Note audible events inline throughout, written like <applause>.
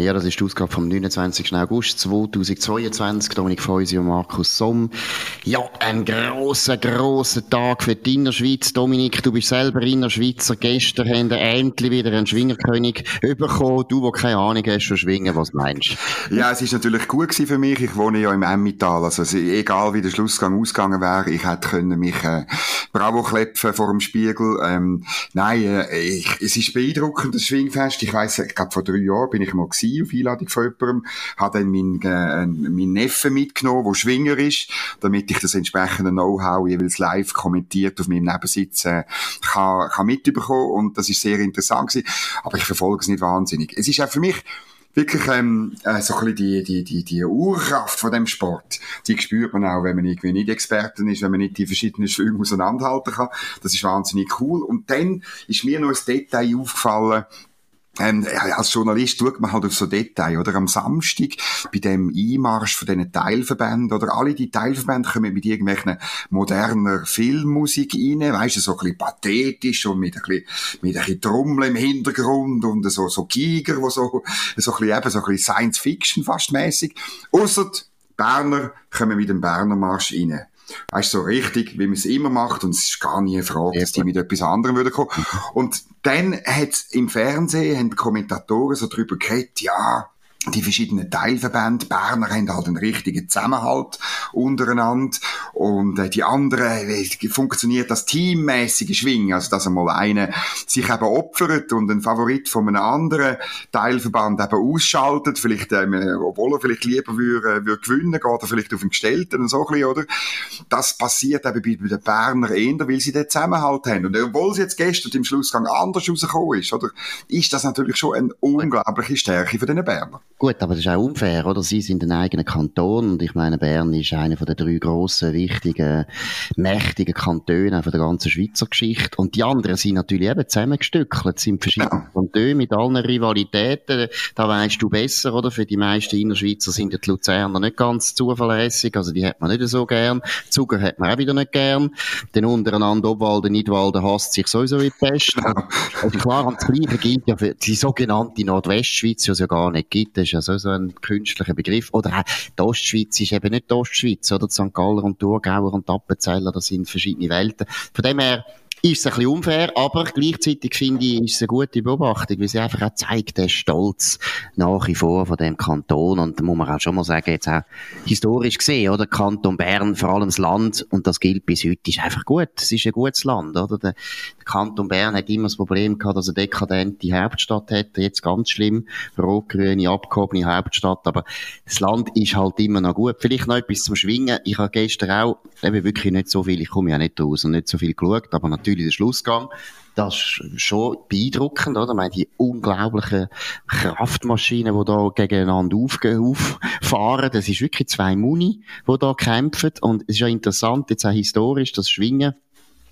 Ja, das ist die Ausgabe vom 29. August 2022. Dominik Feusi und Markus Somm. Ja, ein grosser, grosser Tag für die Innerschweiz. Dominik, du bist selber Innerschweizer. Gestern haben wir endlich wieder einen Schwingerkönig bekommen. Du, der keine Ahnung hast von Schwingen, was meinst du? Ja, es ist natürlich gut für mich. Ich wohne ja im Emmital. Also, egal wie der Schlussgang ausgegangen wäre, ich hätte mich, äh, bravo klepfen vor dem Spiegel. Ähm, nein, äh, ich, es ist beeindruckend, das Schwingfest. Ich weiss, ich glaube, vor drei Jahren bin ich mal gewesen auf Einladung von jemandem, habe dann meinen, äh, meinen Neffen mitgenommen, der Schwinger ist, damit ich das entsprechende Know-how jeweils live kommentiert auf meinem Nebensitz äh, kann, kann mitbekommen und das ist sehr interessant gewesen, aber ich verfolge es nicht wahnsinnig. Es ist auch für mich wirklich ähm, äh, so ein bisschen die, die, die, die Urkraft von dem Sport, die spürt man auch, wenn man irgendwie nicht Experten ist, wenn man nicht die verschiedenen Schwünge auseinanderhalten kann. Das ist wahnsinnig cool. Und dann ist mir noch ein Detail aufgefallen, ähm, als Journalist schaut man halt auf so Details, oder? Am Samstag, bei dem Einmarsch von diesen Teilverbänden, oder alle die Teilverbände kommen mit irgendwelchen moderner Filmmusik rein, weisst du, so ein bisschen pathetisch und mit ein bisschen, mit ein bisschen Trommel im Hintergrund und so, so Giger, wo so, so ein bisschen, eben, so ein bisschen Science-Fiction fast mäßig. Ausser Berner kommen mit dem Berner Marsch rein. Weißt du, so richtig, wie man es immer macht, und es ist gar nie eine Frage, dass die mit etwas anderem würden kommen. Und dann hat im Fernsehen, haben die Kommentatoren so drüber geredet, ja, die verschiedenen Teilverbände. Berner haben halt einen richtigen Zusammenhalt untereinander. Und äh, die anderen äh, funktioniert das teammäßige Schwingen. Also, dass einmal einer sich eben opfert und ein Favorit von einem anderen Teilverband eben ausschaltet. Vielleicht, ähm, obwohl er vielleicht lieber würde, äh, würde gewinnen, geht er vielleicht auf den Gestellten und so ein bisschen, oder? Das passiert eben bei, bei den Berner eher, weil sie den Zusammenhalt haben. Und obwohl es jetzt gestern im Schlussgang anders rausgekommen ist, oder? Ist das natürlich schon eine unglaubliche Stärke von den Berner. Gut, aber das ist auch unfair, oder? Sie sind ein eigener Kanton und ich meine, Bern ist einer von den drei grossen, wichtigen, mächtigen Kantonen von der ganzen Schweizer Geschichte. Und die anderen sind natürlich eben zusammengestückelt, sind verschiedene. Kantone mit allen Rivalitäten. Da weißt du besser, oder? Für die meisten Innerschweizer sind die Luzerner nicht ganz zuverlässig, also die hat man nicht so gern. Zuger hat man auch wieder nicht gern. Den untereinander Obwalden, Nidwalden hasst sich sowieso wie die Pest. Also klar, und das Gleiche gilt ja für die sogenannte Nordwestschweiz, die es ja gar nicht gibt ist ja so, so ein künstlicher Begriff. Oder die Ostschweiz ist eben nicht die Ostschweiz, oder? Die St. Galler und Thurgauer und Appenzeller, das sind verschiedene Welten. Von dem her, ist es ein bisschen unfair, aber gleichzeitig finde ich, ist es eine gute Beobachtung, weil sie einfach auch zeigt, der Stolz nach wie vor von dem Kanton. Und da muss man auch schon mal sagen, jetzt auch historisch gesehen, oder? Kanton Bern, vor allem das Land, und das gilt bis heute, ist einfach gut. Es ist ein gutes Land, oder? Der, Kanton Bern hat immer das Problem gehabt, dass er dekadente Hauptstadt hätte. Jetzt ganz schlimm. Rot-grüne, abgehobene Hauptstadt. Aber das Land ist halt immer noch gut. Vielleicht noch etwas zum Schwingen. Ich habe gestern auch, eben wirklich nicht so viel, ich komme ja nicht raus und nicht so viel geschaut, aber natürlich natürlich der Schlussgang. Das ist schon beeindruckend, oder? Ich meine, die unglaublichen Kraftmaschinen, die da gegeneinander auffahren, das ist wirklich zwei Muni, die da kämpfen. Und es ist ja interessant, jetzt auch historisch, das Schwingen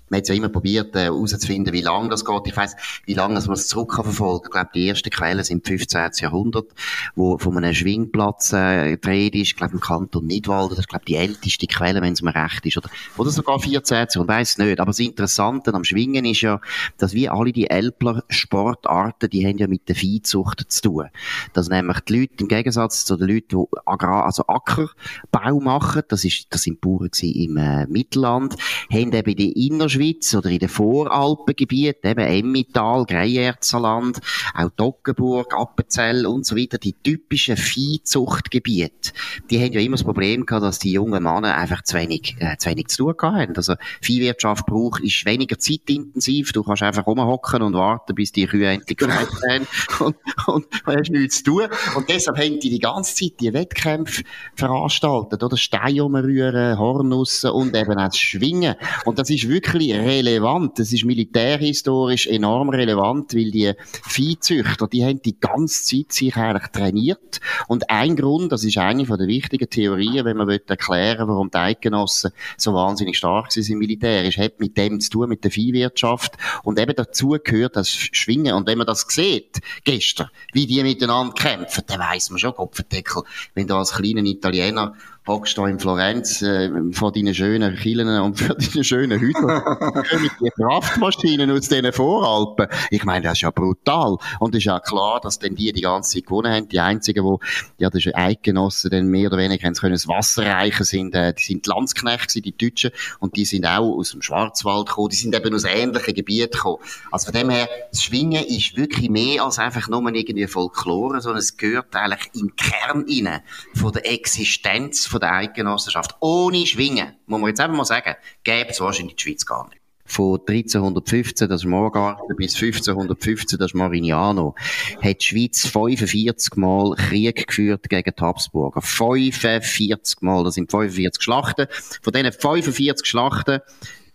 man hat ja immer probiert, äh, herauszufinden, wie lange das geht. Ich weiss, wie lange man es zurückverfolgen kann. Ich glaube, die ersten Quellen sind im 15. Jahrhundert, wo von einem Schwingplatz äh, dreht ist. Ich glaube, im Kanton Nidwalden, das ist, glaube die älteste Quelle, wenn es mir recht ist. Oder, oder sogar 14. Jahrhundert, weiss nicht. Aber das Interessante am Schwingen ist ja, dass wie alle die Elbler Sportarten, die haben ja mit der Viehzucht zu tun. Dass nämlich die Leute, im Gegensatz zu den Leuten, die Agrar, also Ackerbau machen, das ist, das sind Bauern im äh, Mittelland, haben eben die Innerschweiz Schweiz oder in den Voralpengebieten, eben Emmital, Greierzaland, auch Toggenburg, Appenzell und so weiter, die typischen Viehzuchtgebiete, die haben ja immer das Problem gehabt, dass die jungen Männer einfach zu wenig, äh, zu wenig zu tun haben. Also Viehwirtschaft braucht, ist weniger zeitintensiv, du kannst einfach rumhocken und warten, bis die Kühe endlich <laughs> gefreut haben und, und, und hast nichts zu tun. Und deshalb haben die die ganze Zeit die Wettkämpfe veranstaltet, oder Steine rumrühren, Hornussen und eben auch das Schwingen. Und das ist wirklich relevant. Das ist militärhistorisch enorm relevant, weil die Viehzüchter, die haben die ganze Zeit sich eigentlich trainiert. Und ein Grund, das ist eine von der wichtigen Theorien, wenn man erklären will, warum die Eidgenossen so wahnsinnig stark sind im Militär, ist, hat mit dem zu tun, mit der Viehwirtschaft. Und eben dazu gehört das Schwingen. Und wenn man das sieht, gestern, wie die miteinander kämpfen, dann weiss man schon, Kopfendeckel, wenn da als kleiner Italiener hockst da in Florenz äh, vor deinen schönen Kielen und vor deinen schönen Hüten kommen die Kraftmaschinen aus diesen Voralpen. Ich meine, das ist ja brutal. Und es ist ja klar, dass dann die die ganze Zeit gewonnen haben. Die einzigen, die, ja, das ist Eidgenossen, dann mehr oder weniger haben können das Wasser reichen, sind, äh, die sind die Landsknechte, die Deutschen, und die sind auch aus dem Schwarzwald gekommen, die sind eben aus ähnlichen Gebieten gekommen. Also von dem her, das Schwingen ist wirklich mehr als einfach nur irgendwie Folklore, sondern es gehört eigentlich im Kern rein von der Existenz von der Eidgenossenschaft. Ohne Schwingen, muss man jetzt einfach mal sagen, gäbe es wahrscheinlich die Schweiz gar nicht von 1315, das ist Morgarten, bis 1515, das ist Marignano, hat die Schweiz 45 Mal Krieg geführt gegen die Habsburger. 45 Mal, das sind 45 Schlachten. Von diesen 45 Schlachten,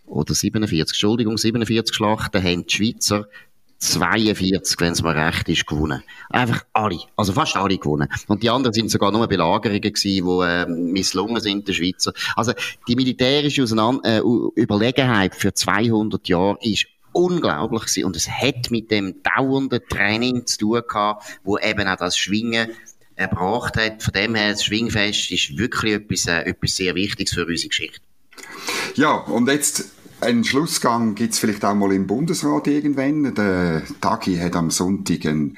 oder 47, Entschuldigung, 47 Schlachten haben die Schweizer 42, wenn es mir recht ist, gewonnen. Einfach alle. Also fast alle gewonnen. Und die anderen sind sogar nur Belagerungen gewesen, die äh, misslungen sind, der Schweizer. Also die militärische Auseinander äh, Überlegenheit für 200 Jahre ist unglaublich gewesen. Und es hat mit dem dauernden Training zu tun gehabt, wo eben auch das Schwingen erbracht hat. Von dem her, das Schwingfest ist wirklich etwas, äh, etwas sehr Wichtiges für unsere Geschichte. Ja, und jetzt ein Schlussgang gibt's vielleicht auch mal im Bundesrat irgendwann. Der Tagi hat am Sonntag eine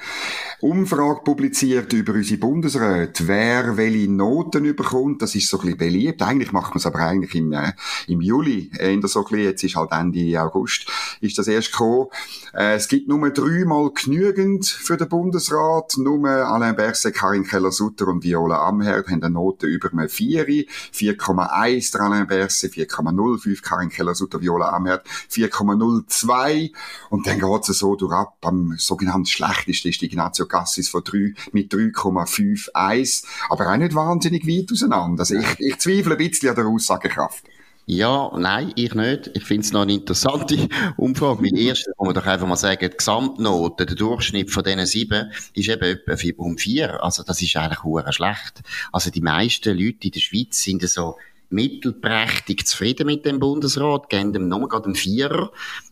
Umfrage publiziert über unsere Bundesräte, wer welche Noten überkommt. Das ist so ein bisschen beliebt. Eigentlich macht man es aber eigentlich im, äh, im Juli, äh, in der so jetzt ist halt Ende August, ist das erst gekommen. Äh, es gibt nur dreimal genügend für den Bundesrat. Nur Alain Berset, Karin Keller-Sutter und Viola Amherd haben eine Note über eine 4, 4,1 der Alain Berset, 4,05 Karin Keller-Sutter, Viola Amherd 4,02 und dann geht es so durch ab. Am sogenannten schlechtesten ist Ignazio Cassis von 3 mit 3,51, aber auch nicht wahnsinnig weit auseinander. Also ich, ich zweifle ein bisschen an der Aussagekraft. Ja, nein, ich nicht. Ich finde es noch eine interessante <laughs> Umfrage. Weil erstens kann man doch einfach mal sagen, die Gesamtnote, der Durchschnitt von diesen sieben, ist eben etwa um vier. Also das ist eigentlich hure schlecht. Also die meisten Leute in der Schweiz sind so mittelprächtig zufrieden mit dem Bundesrat, geben dem nur gerade einen Vierer.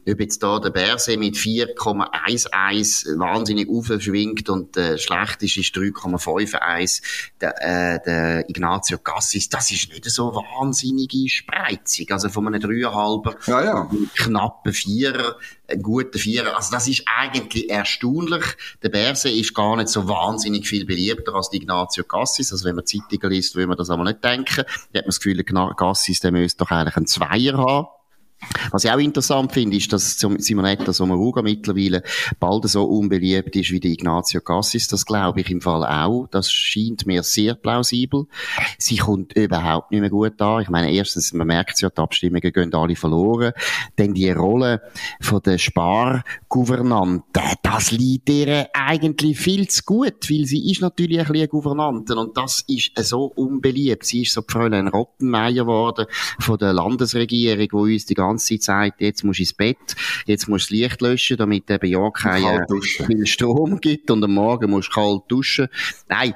Ob jetzt da der Berse mit 4,11 wahnsinnig aufschwingt und äh, schlecht ist, ist 3,51. Der, äh, der Ignazio Cassis, das ist nicht so wahnsinnige Spreizung. Also von einem dreieinhalber, ja, ja. knappen Vierer, einen guten Vierer. Also das ist eigentlich erstaunlich. Der Berse ist gar nicht so wahnsinnig viel beliebter als Ignazio Cassis. Also wenn man Zeitungen liest, will man das aber nicht denken. Da hat man das Gefühl, der Cassis, der müsste doch eigentlich einen Zweier haben. Was ich auch interessant finde, ist, dass Simonetta Sommaruga mittlerweile bald so unbeliebt ist wie die Ignazio Cassis. Das glaube ich im Fall auch. Das scheint mir sehr plausibel. Sie kommt überhaupt nicht mehr gut an. Ich meine, erstens, man merkt ja, die Abstimmungen gehen alle verloren. Denn die Rolle von der Spargouvernante, das liegt ihr eigentlich viel zu gut, weil sie ist natürlich ein bisschen Gouvernante und das ist so unbeliebt. Sie ist so Fräulein Rottenmeier geworden von der Landesregierung, wo uns die Zeit sagt, jetzt musst du ins Bett, jetzt musst du das Licht löschen, damit eben ja kein viel Strom gibt und am Morgen musst du kalt duschen. Nein,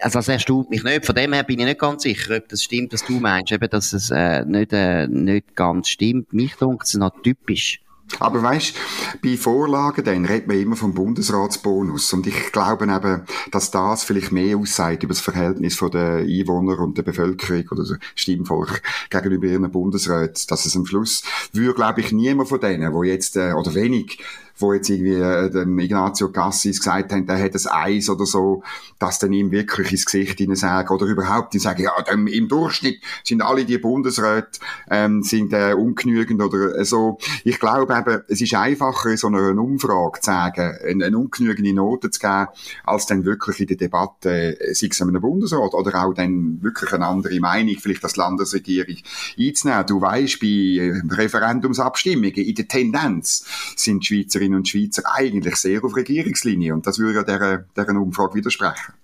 also das erstaunt mich nicht. Von dem her bin ich nicht ganz sicher, ob das stimmt, was du meinst. Eben, dass es äh, nicht, äh, nicht ganz stimmt. Mich denkt es noch typisch. Aber weißt, bei Vorlagen dann redet man immer vom Bundesratsbonus. Und ich glaube eben, dass das vielleicht mehr aussagt über das Verhältnis von den Einwohnern und der Bevölkerung oder dem Stimmvolk gegenüber ihren Bundesräten. Dass es am Schluss würde, glaube ich, niemand von denen, wo jetzt, äh, oder wenig, wo jetzt irgendwie äh, dem Ignazio Cassis gesagt haben, der hat ein Eis oder so, dass dann ihm wirklich ins Gesicht ihnen sagen oder überhaupt die sagen, ja, dem, im Durchschnitt sind alle die Bundesräte ähm, sind äh, ungenügend oder äh, so. Ich glaube eben, es ist einfacher in so einer Umfrage zu sagen, eine, eine ungenügende Note zu geben, als dann wirklich in der Debatte, äh, sei es einem Bundesrat oder auch dann wirklich eine andere Meinung, vielleicht als Landesregierung einzunehmen. Du weißt, bei äh, Referendumsabstimmungen in der Tendenz sind Schweizerinnen und Schweizer eigentlich sehr auf Regierungslinie und das würde ja dieser, dieser Umfrage widersprechen.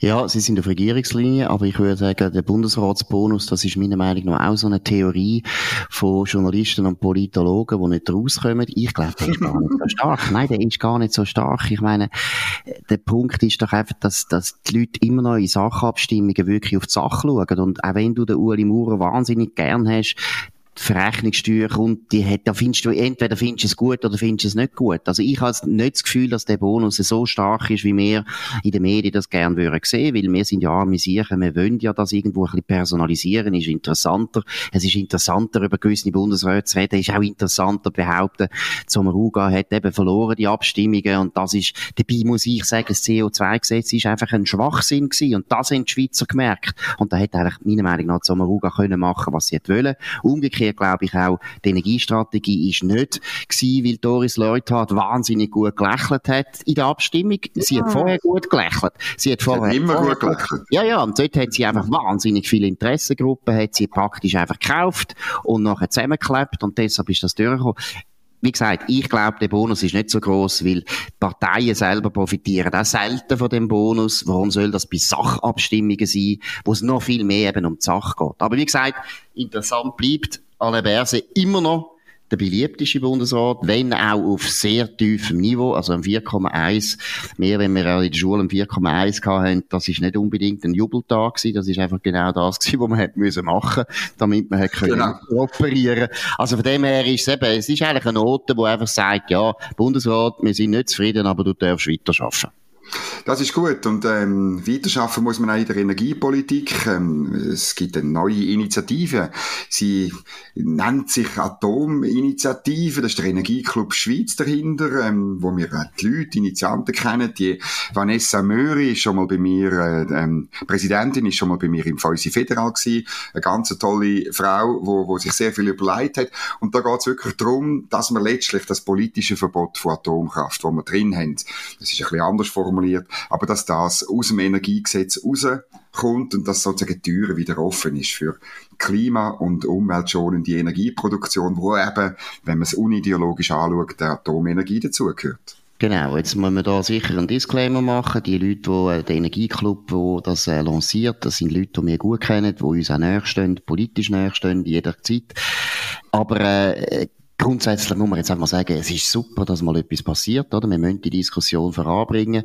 Ja, sie sind auf Regierungslinie, aber ich würde sagen, der Bundesratsbonus, das ist meiner Meinung nach auch so eine Theorie von Journalisten und Politologen, die nicht rauskommen. Ich glaube, der ist gar nicht so stark. Nein, der ist gar nicht so stark. Ich meine, der Punkt ist doch einfach, dass, dass die Leute immer noch in Sachabstimmungen wirklich auf die Sache schauen. Und auch wenn du den Uli Maurer wahnsinnig gern hast, Verrechnungssteuer kommt, die hat, da findest du, entweder findest du es gut oder findest du es nicht gut. Also ich habe nicht das Gefühl, dass der Bonus so stark ist, wie wir in den Medien das gerne würden sehen, weil wir sind ja arme Siechen, wir wollen ja das irgendwo ein bisschen personalisieren, ist interessanter. Es ist interessanter, über gewisse Bundesräte zu reden, ist auch interessanter behaupten, Sommaruga hat eben verloren, die Abstimmungen, und das ist, dabei muss ich sagen, das CO2-Gesetz ist einfach ein Schwachsinn gewesen, und das haben die Schweizer gemerkt. Und da hätte eigentlich meiner Meinung nach Sommaruga können machen, was sie wollen. Umgekehrt Umkehr glaube ich auch, die Energiestrategie ist nicht gewesen, weil Doris Leuthard wahnsinnig gut gelächelt hat in der Abstimmung. Sie ja. hat vorher gut gelächelt. Sie hat vorher... immer vorher gut gelächelt. Ja, ja, und dort hat sie einfach wahnsinnig viele Interessengruppen, hat sie praktisch einfach gekauft und nachher zusammengeklebt und deshalb ist das durchgekommen wie gesagt, ich glaube, der Bonus ist nicht so groß, weil Parteien selber profitieren auch selten von dem Bonus. Warum soll das bei Sachabstimmungen sein, wo es noch viel mehr eben um die Sache geht? Aber wie gesagt, interessant bleibt, Alain Berset immer noch der beliebteste Bundesrat, wenn auch auf sehr tiefem Niveau, also ein 4,1. Mehr, wenn wir auch in der Schule ein 4,1 hatten, das ist nicht unbedingt ein Jubeltag gewesen, das ist einfach genau das gewesen, was man hätte müssen machen, damit man hätte genau. operieren. Also von dem her ist es eben, es ist eigentlich eine Note, die einfach sagt, ja, Bundesrat, wir sind nicht zufrieden, aber du darfst weiter arbeiten. Das ist gut. Und ähm, weiterschaffen muss man auch in der Energiepolitik. Ähm, es gibt eine neue Initiative. Sie nennt sich Atominitiative. Das ist der Energieclub Schweiz dahinter, ähm, wo wir die Leute, Initianten kennen. Die Vanessa Möri ist schon mal bei mir, äh, ähm, Präsidentin ist schon mal bei mir im Fäusi Federal gewesen. Eine ganz tolle Frau, wo, wo sich sehr viel überlegt hat. Und da geht es wirklich darum, dass wir letztlich das politische Verbot von Atomkraft, wo wir drin haben, das ist ein bisschen anders formuliert, formuliert, aber dass das aus dem Energiegesetz rauskommt und dass sozusagen die Türe wieder offen ist für klima- und umweltschonende Energieproduktion, wo eben, wenn man es unideologisch anschaut, der Atomenergie dazugehört. Genau, jetzt muss man da sicher einen Disclaimer machen. Die Leute, die äh, den Energieclub, wo das äh, lanciert, das sind Leute, die wir gut kennen, die uns auch näher stehen, politisch näher stehen, jederzeit. Aber äh, Grundsätzlich muss man jetzt einfach mal sagen, es ist super, dass mal etwas passiert, oder? Wir müssen die Diskussion voranbringen.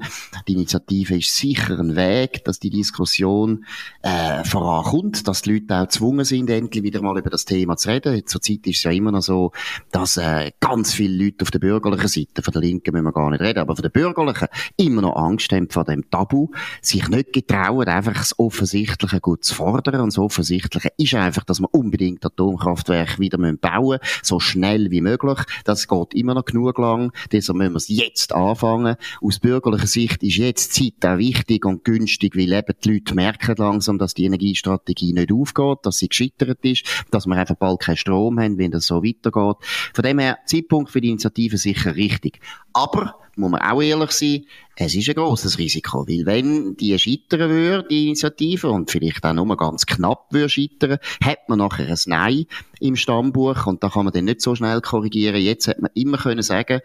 Die Initiative ist sicher ein Weg, dass die Diskussion äh, vorankommt, dass die Leute auch gezwungen sind, endlich wieder mal über das Thema zu reden. Zurzeit ist es ja immer noch so, dass äh, ganz viele Leute auf der bürgerlichen Seite, von der Linken müssen wir gar nicht reden, aber von der bürgerlichen immer noch Angst haben vor dem Tabu, sich nicht getrauen, einfach das Offensichtliche gut zu fordern. Und das Offensichtliche ist einfach, dass wir unbedingt Atomkraftwerke wieder bauen müssen, so schnell schnell wie möglich. Das geht immer noch genug lang. Deshalb müssen wir es jetzt anfangen. Aus bürgerlicher Sicht ist jetzt Zeit auch wichtig und günstig, weil eben die Leute merken langsam, dass die Energiestrategie nicht aufgeht, dass sie gescheitert ist, dass wir einfach bald keinen Strom haben, wenn das so weitergeht. Von dem her, Zeitpunkt für die Initiative sicher richtig. Aber muss man auch ehrlich sein, es ist ein grosses Risiko, weil wenn die scheitern würde, die Initiative, und vielleicht auch nur ganz knapp würde scheitern, hat man nachher ein Nein im Stammbuch und da kann man dann nicht so schnell korrigieren. Jetzt hat man immer können sagen,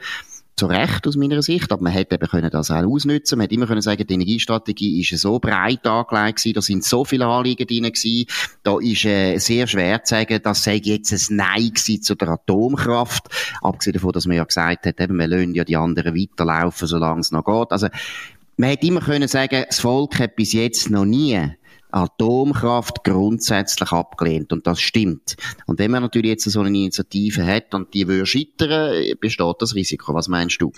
zu Recht aus meiner Sicht, aber man hätte eben können das auch ausnutzen. Man hätte immer können sagen, die Energiestrategie ist so breit angelegt gewesen, da sind so viele Anliegen drin gewesen, da ist äh, sehr schwer zu sagen, das sei jetzt ein Nein gewesen zu der Atomkraft. Abgesehen davon, dass man ja gesagt hat, eben, wir lassen ja die anderen weiterlaufen, solange es noch geht. Also, man hätte immer können sagen, das Volk hat bis jetzt noch nie Atomkraft grundsätzlich abgelehnt. Und das stimmt. Und wenn man natürlich jetzt so eine Initiative hat und die würde scheitern, besteht das Risiko. Was meinst du?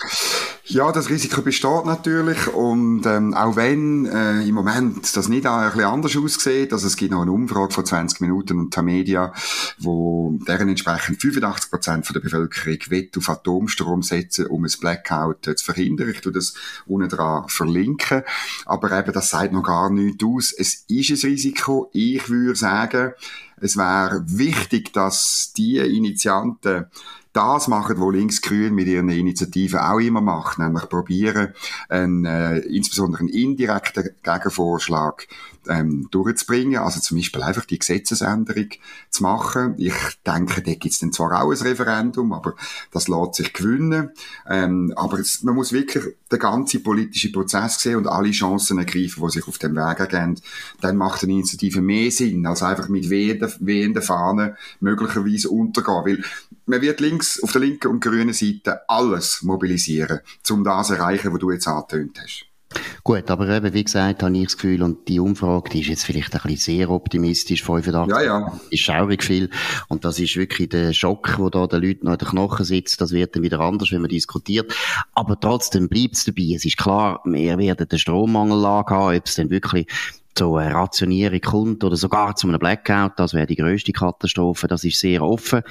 Ja, das Risiko besteht natürlich. Und ähm, auch wenn äh, im Moment das nicht ein bisschen anders aussieht, also es gibt noch eine Umfrage von 20 Minuten und Tamedia, wo deren entsprechend 85 Prozent der Bevölkerung will auf Atomstrom setzen, um ein Blackout äh, zu verhindern. Ich tue das unten dran verlinken. Aber eben, das sagt noch gar nichts aus. Es ist ein Risiko. Ich würde sagen, es wäre wichtig, dass die Initianten das machen, was Linksgrün mit ihren Initiativen auch immer macht, nämlich probieren, einen, äh, insbesondere einen indirekten Gegenvorschlag ähm, durchzubringen, also zum Beispiel einfach die Gesetzesänderung zu machen. Ich denke, da gibt es dann zwar auch ein Referendum, aber das lässt sich gewinnen. Ähm, aber es, man muss wirklich den ganzen politischen Prozess sehen und alle Chancen ergreifen, die sich auf dem Weg ergeben. Dann macht eine Initiative mehr Sinn, als einfach mit wehenden, wehenden Fahnen möglicherweise untergehen. Weil man wird links, auf der linken und grünen Seite alles mobilisieren, um das zu erreichen, was du jetzt angetönt hast. Gut, aber eben, wie gesagt, habe ich das Gefühl, und die Umfrage, die ist jetzt vielleicht ein bisschen sehr optimistisch, 85 ja, ja. ist schaurig viel. Und das ist wirklich der Schock, wo da den Leuten noch in den Knochen sitzt. Das wird dann wieder anders, wenn man diskutiert. Aber trotzdem bleibt es dabei. Es ist klar, wir werden den Strommangel haben, ob es dann wirklich zu einer Rationierung kommt oder sogar zu einem Blackout. Das wäre die grösste Katastrophe. Das ist sehr offen.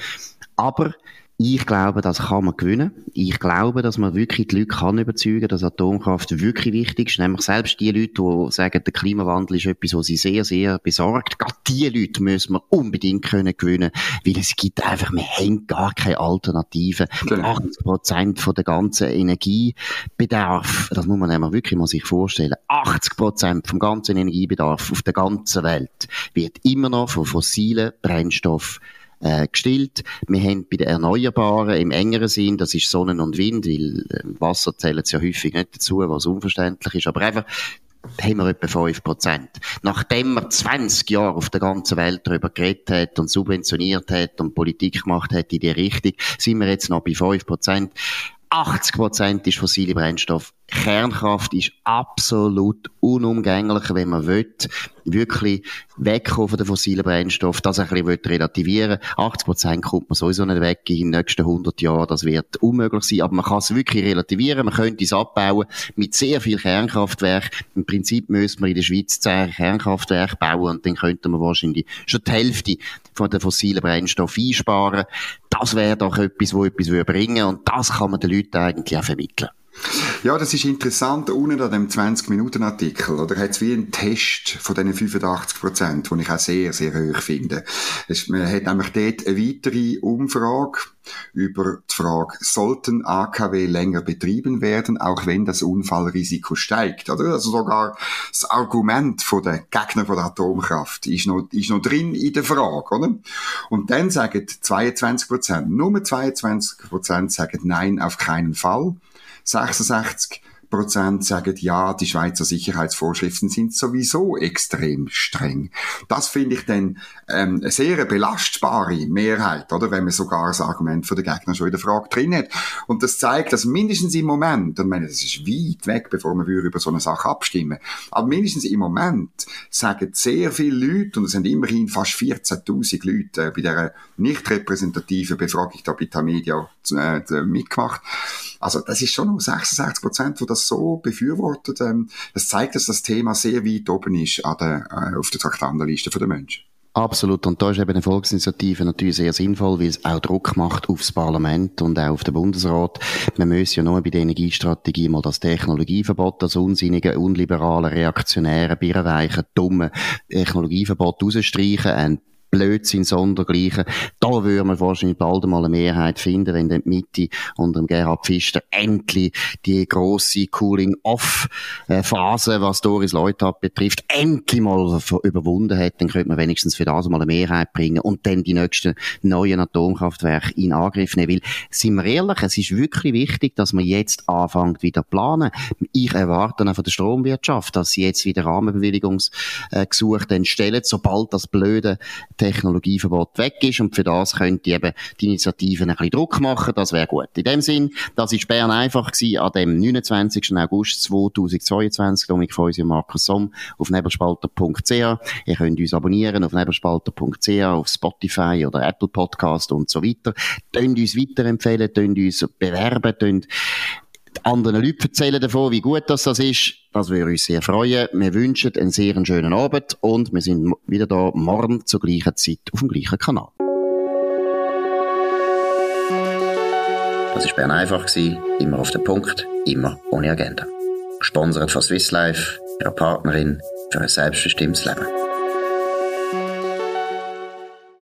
Aber ich glaube, das kann man gewinnen. Ich glaube, dass man wirklich die Leute kann überzeugen, dass Atomkraft wirklich wichtig ist. Nämlich selbst die Leute, die sagen, der Klimawandel ist etwas, was sie sehr, sehr besorgt. Gerade die Leute müssen wir unbedingt können gewinnen, weil es gibt einfach, wir haben gar keine Alternative. Genau. 80 Prozent von der ganzen Energiebedarf, das muss man nämlich wirklich mal sich vorstellen. 80 Prozent vom ganzen Energiebedarf auf der ganzen Welt wird immer noch von fossilen Brennstoffen äh, gestillt. Wir haben bei den Erneuerbaren im engeren Sinn, das ist Sonnen und Wind, weil äh, Wasser zählt ja häufig nicht dazu, was unverständlich ist, aber einfach haben wir etwa 5%. Nachdem man 20 Jahre auf der ganzen Welt darüber geredet hat und subventioniert hat und Politik gemacht hat in die Richtung, sind wir jetzt noch bei 5%. 80 Prozent ist fossile Brennstoff. Kernkraft ist absolut unumgänglich, wenn man will, wirklich wegkommen von den fossilen Brennstoff, das ein bisschen relativieren 80 Prozent kommt man sowieso nicht weg in den nächsten 100 Jahren, das wird unmöglich sein, aber man kann es wirklich relativieren, man könnte es abbauen mit sehr viel Kernkraftwerk. Im Prinzip müsste man in der Schweiz 10 Kernkraftwerke bauen und dann könnte man wahrscheinlich schon die Hälfte von den fossilen Brennstoff einsparen. Das wäre doch etwas, wo etwas bringen würde und das kann man den Leuten eigentlich auch vermitteln. Ja, das ist interessant. Unten an dem 20-Minuten-Artikel, oder? Hat es wie einen Test von diesen 85 Prozent, den ich auch sehr, sehr hoch finde. Es, man hat nämlich dort eine weitere Umfrage über die Frage, sollten AKW länger betrieben werden, auch wenn das Unfallrisiko steigt, oder? Also sogar das Argument von den Gegner von der Atomkraft ist noch, ist noch drin in der Frage, oder? Und dann sagen 22 Prozent, nur 22 Prozent sagen nein, auf keinen Fall. 66 Prozent sagen, ja, die Schweizer Sicherheitsvorschriften sind sowieso extrem streng. Das finde ich dann ähm, eine sehr belastbare Mehrheit, oder? Wenn man sogar das Argument von der Gegner schon in der Frage drin hat. Und das zeigt, dass mindestens im Moment, und ich meine, das ist weit weg, bevor wir über so eine Sache abstimmen, aber mindestens im Moment sagen sehr viele Leute, und es sind immerhin fast 14.000 Leute äh, bei der nicht repräsentativen Befragung da bei Tamedia äh, mitgemacht. Also das ist schon noch 66 Prozent, die das so befürwortet. Ähm, das zeigt, dass das Thema sehr weit oben ist an der, äh, auf der Traktandenliste der Menschen. Absolut. Und da ist eben eine Volksinitiative natürlich sehr sinnvoll, weil es auch Druck macht aufs Parlament und auch auf den Bundesrat. Man muss ja nur bei der Energiestrategie mal das Technologieverbot, das unsinnige, unliberale, reaktionäre, birrenweiche, dumme Technologieverbot rausstreichen. Ein Blödsinn sondergleichen. Da würden wir wahrscheinlich bald mal eine Mehrheit finden, wenn dann die Mitte unter dem Gerhard Pfister endlich die grosse Cooling-Off-Phase, was Doris Leuthard betrifft, endlich mal überwunden hat, dann könnte man wenigstens für das mal eine Mehrheit bringen und dann die nächsten neuen Atomkraftwerke in Angriff nehmen. Weil, sind wir ehrlich, es ist wirklich wichtig, dass man jetzt anfängt wieder planen. Ich erwarte auch von der Stromwirtschaft, dass sie jetzt wieder Rahmenbewilligungsgesuche dann stellen, sobald das blöde Technologieverbot weg ist und für das könnte eben die Initiative ein bisschen Druck machen, das wäre gut. In dem Sinn, das ist Bern einfach gewesen, an dem 29. August 2022, Dominik Feusi und Markus Somm auf nebelspalter.ch. Ihr könnt uns abonnieren auf nebelspalter.ch, auf Spotify oder Apple Podcast und so weiter. Tönt uns weiterempfehlen, tönt uns bewerben, tönt anderen Leuten erzählen davon, wie gut das, das ist. Das würde uns sehr freuen. Wir wünschen einen sehr schönen Abend und wir sind wieder da morgen zur gleichen Zeit auf dem gleichen Kanal. Das war Bern einfach, immer auf den Punkt, immer ohne Agenda. Gesponsert von Swiss Life, ihrer Partnerin für ein selbstbestimmtes Leben.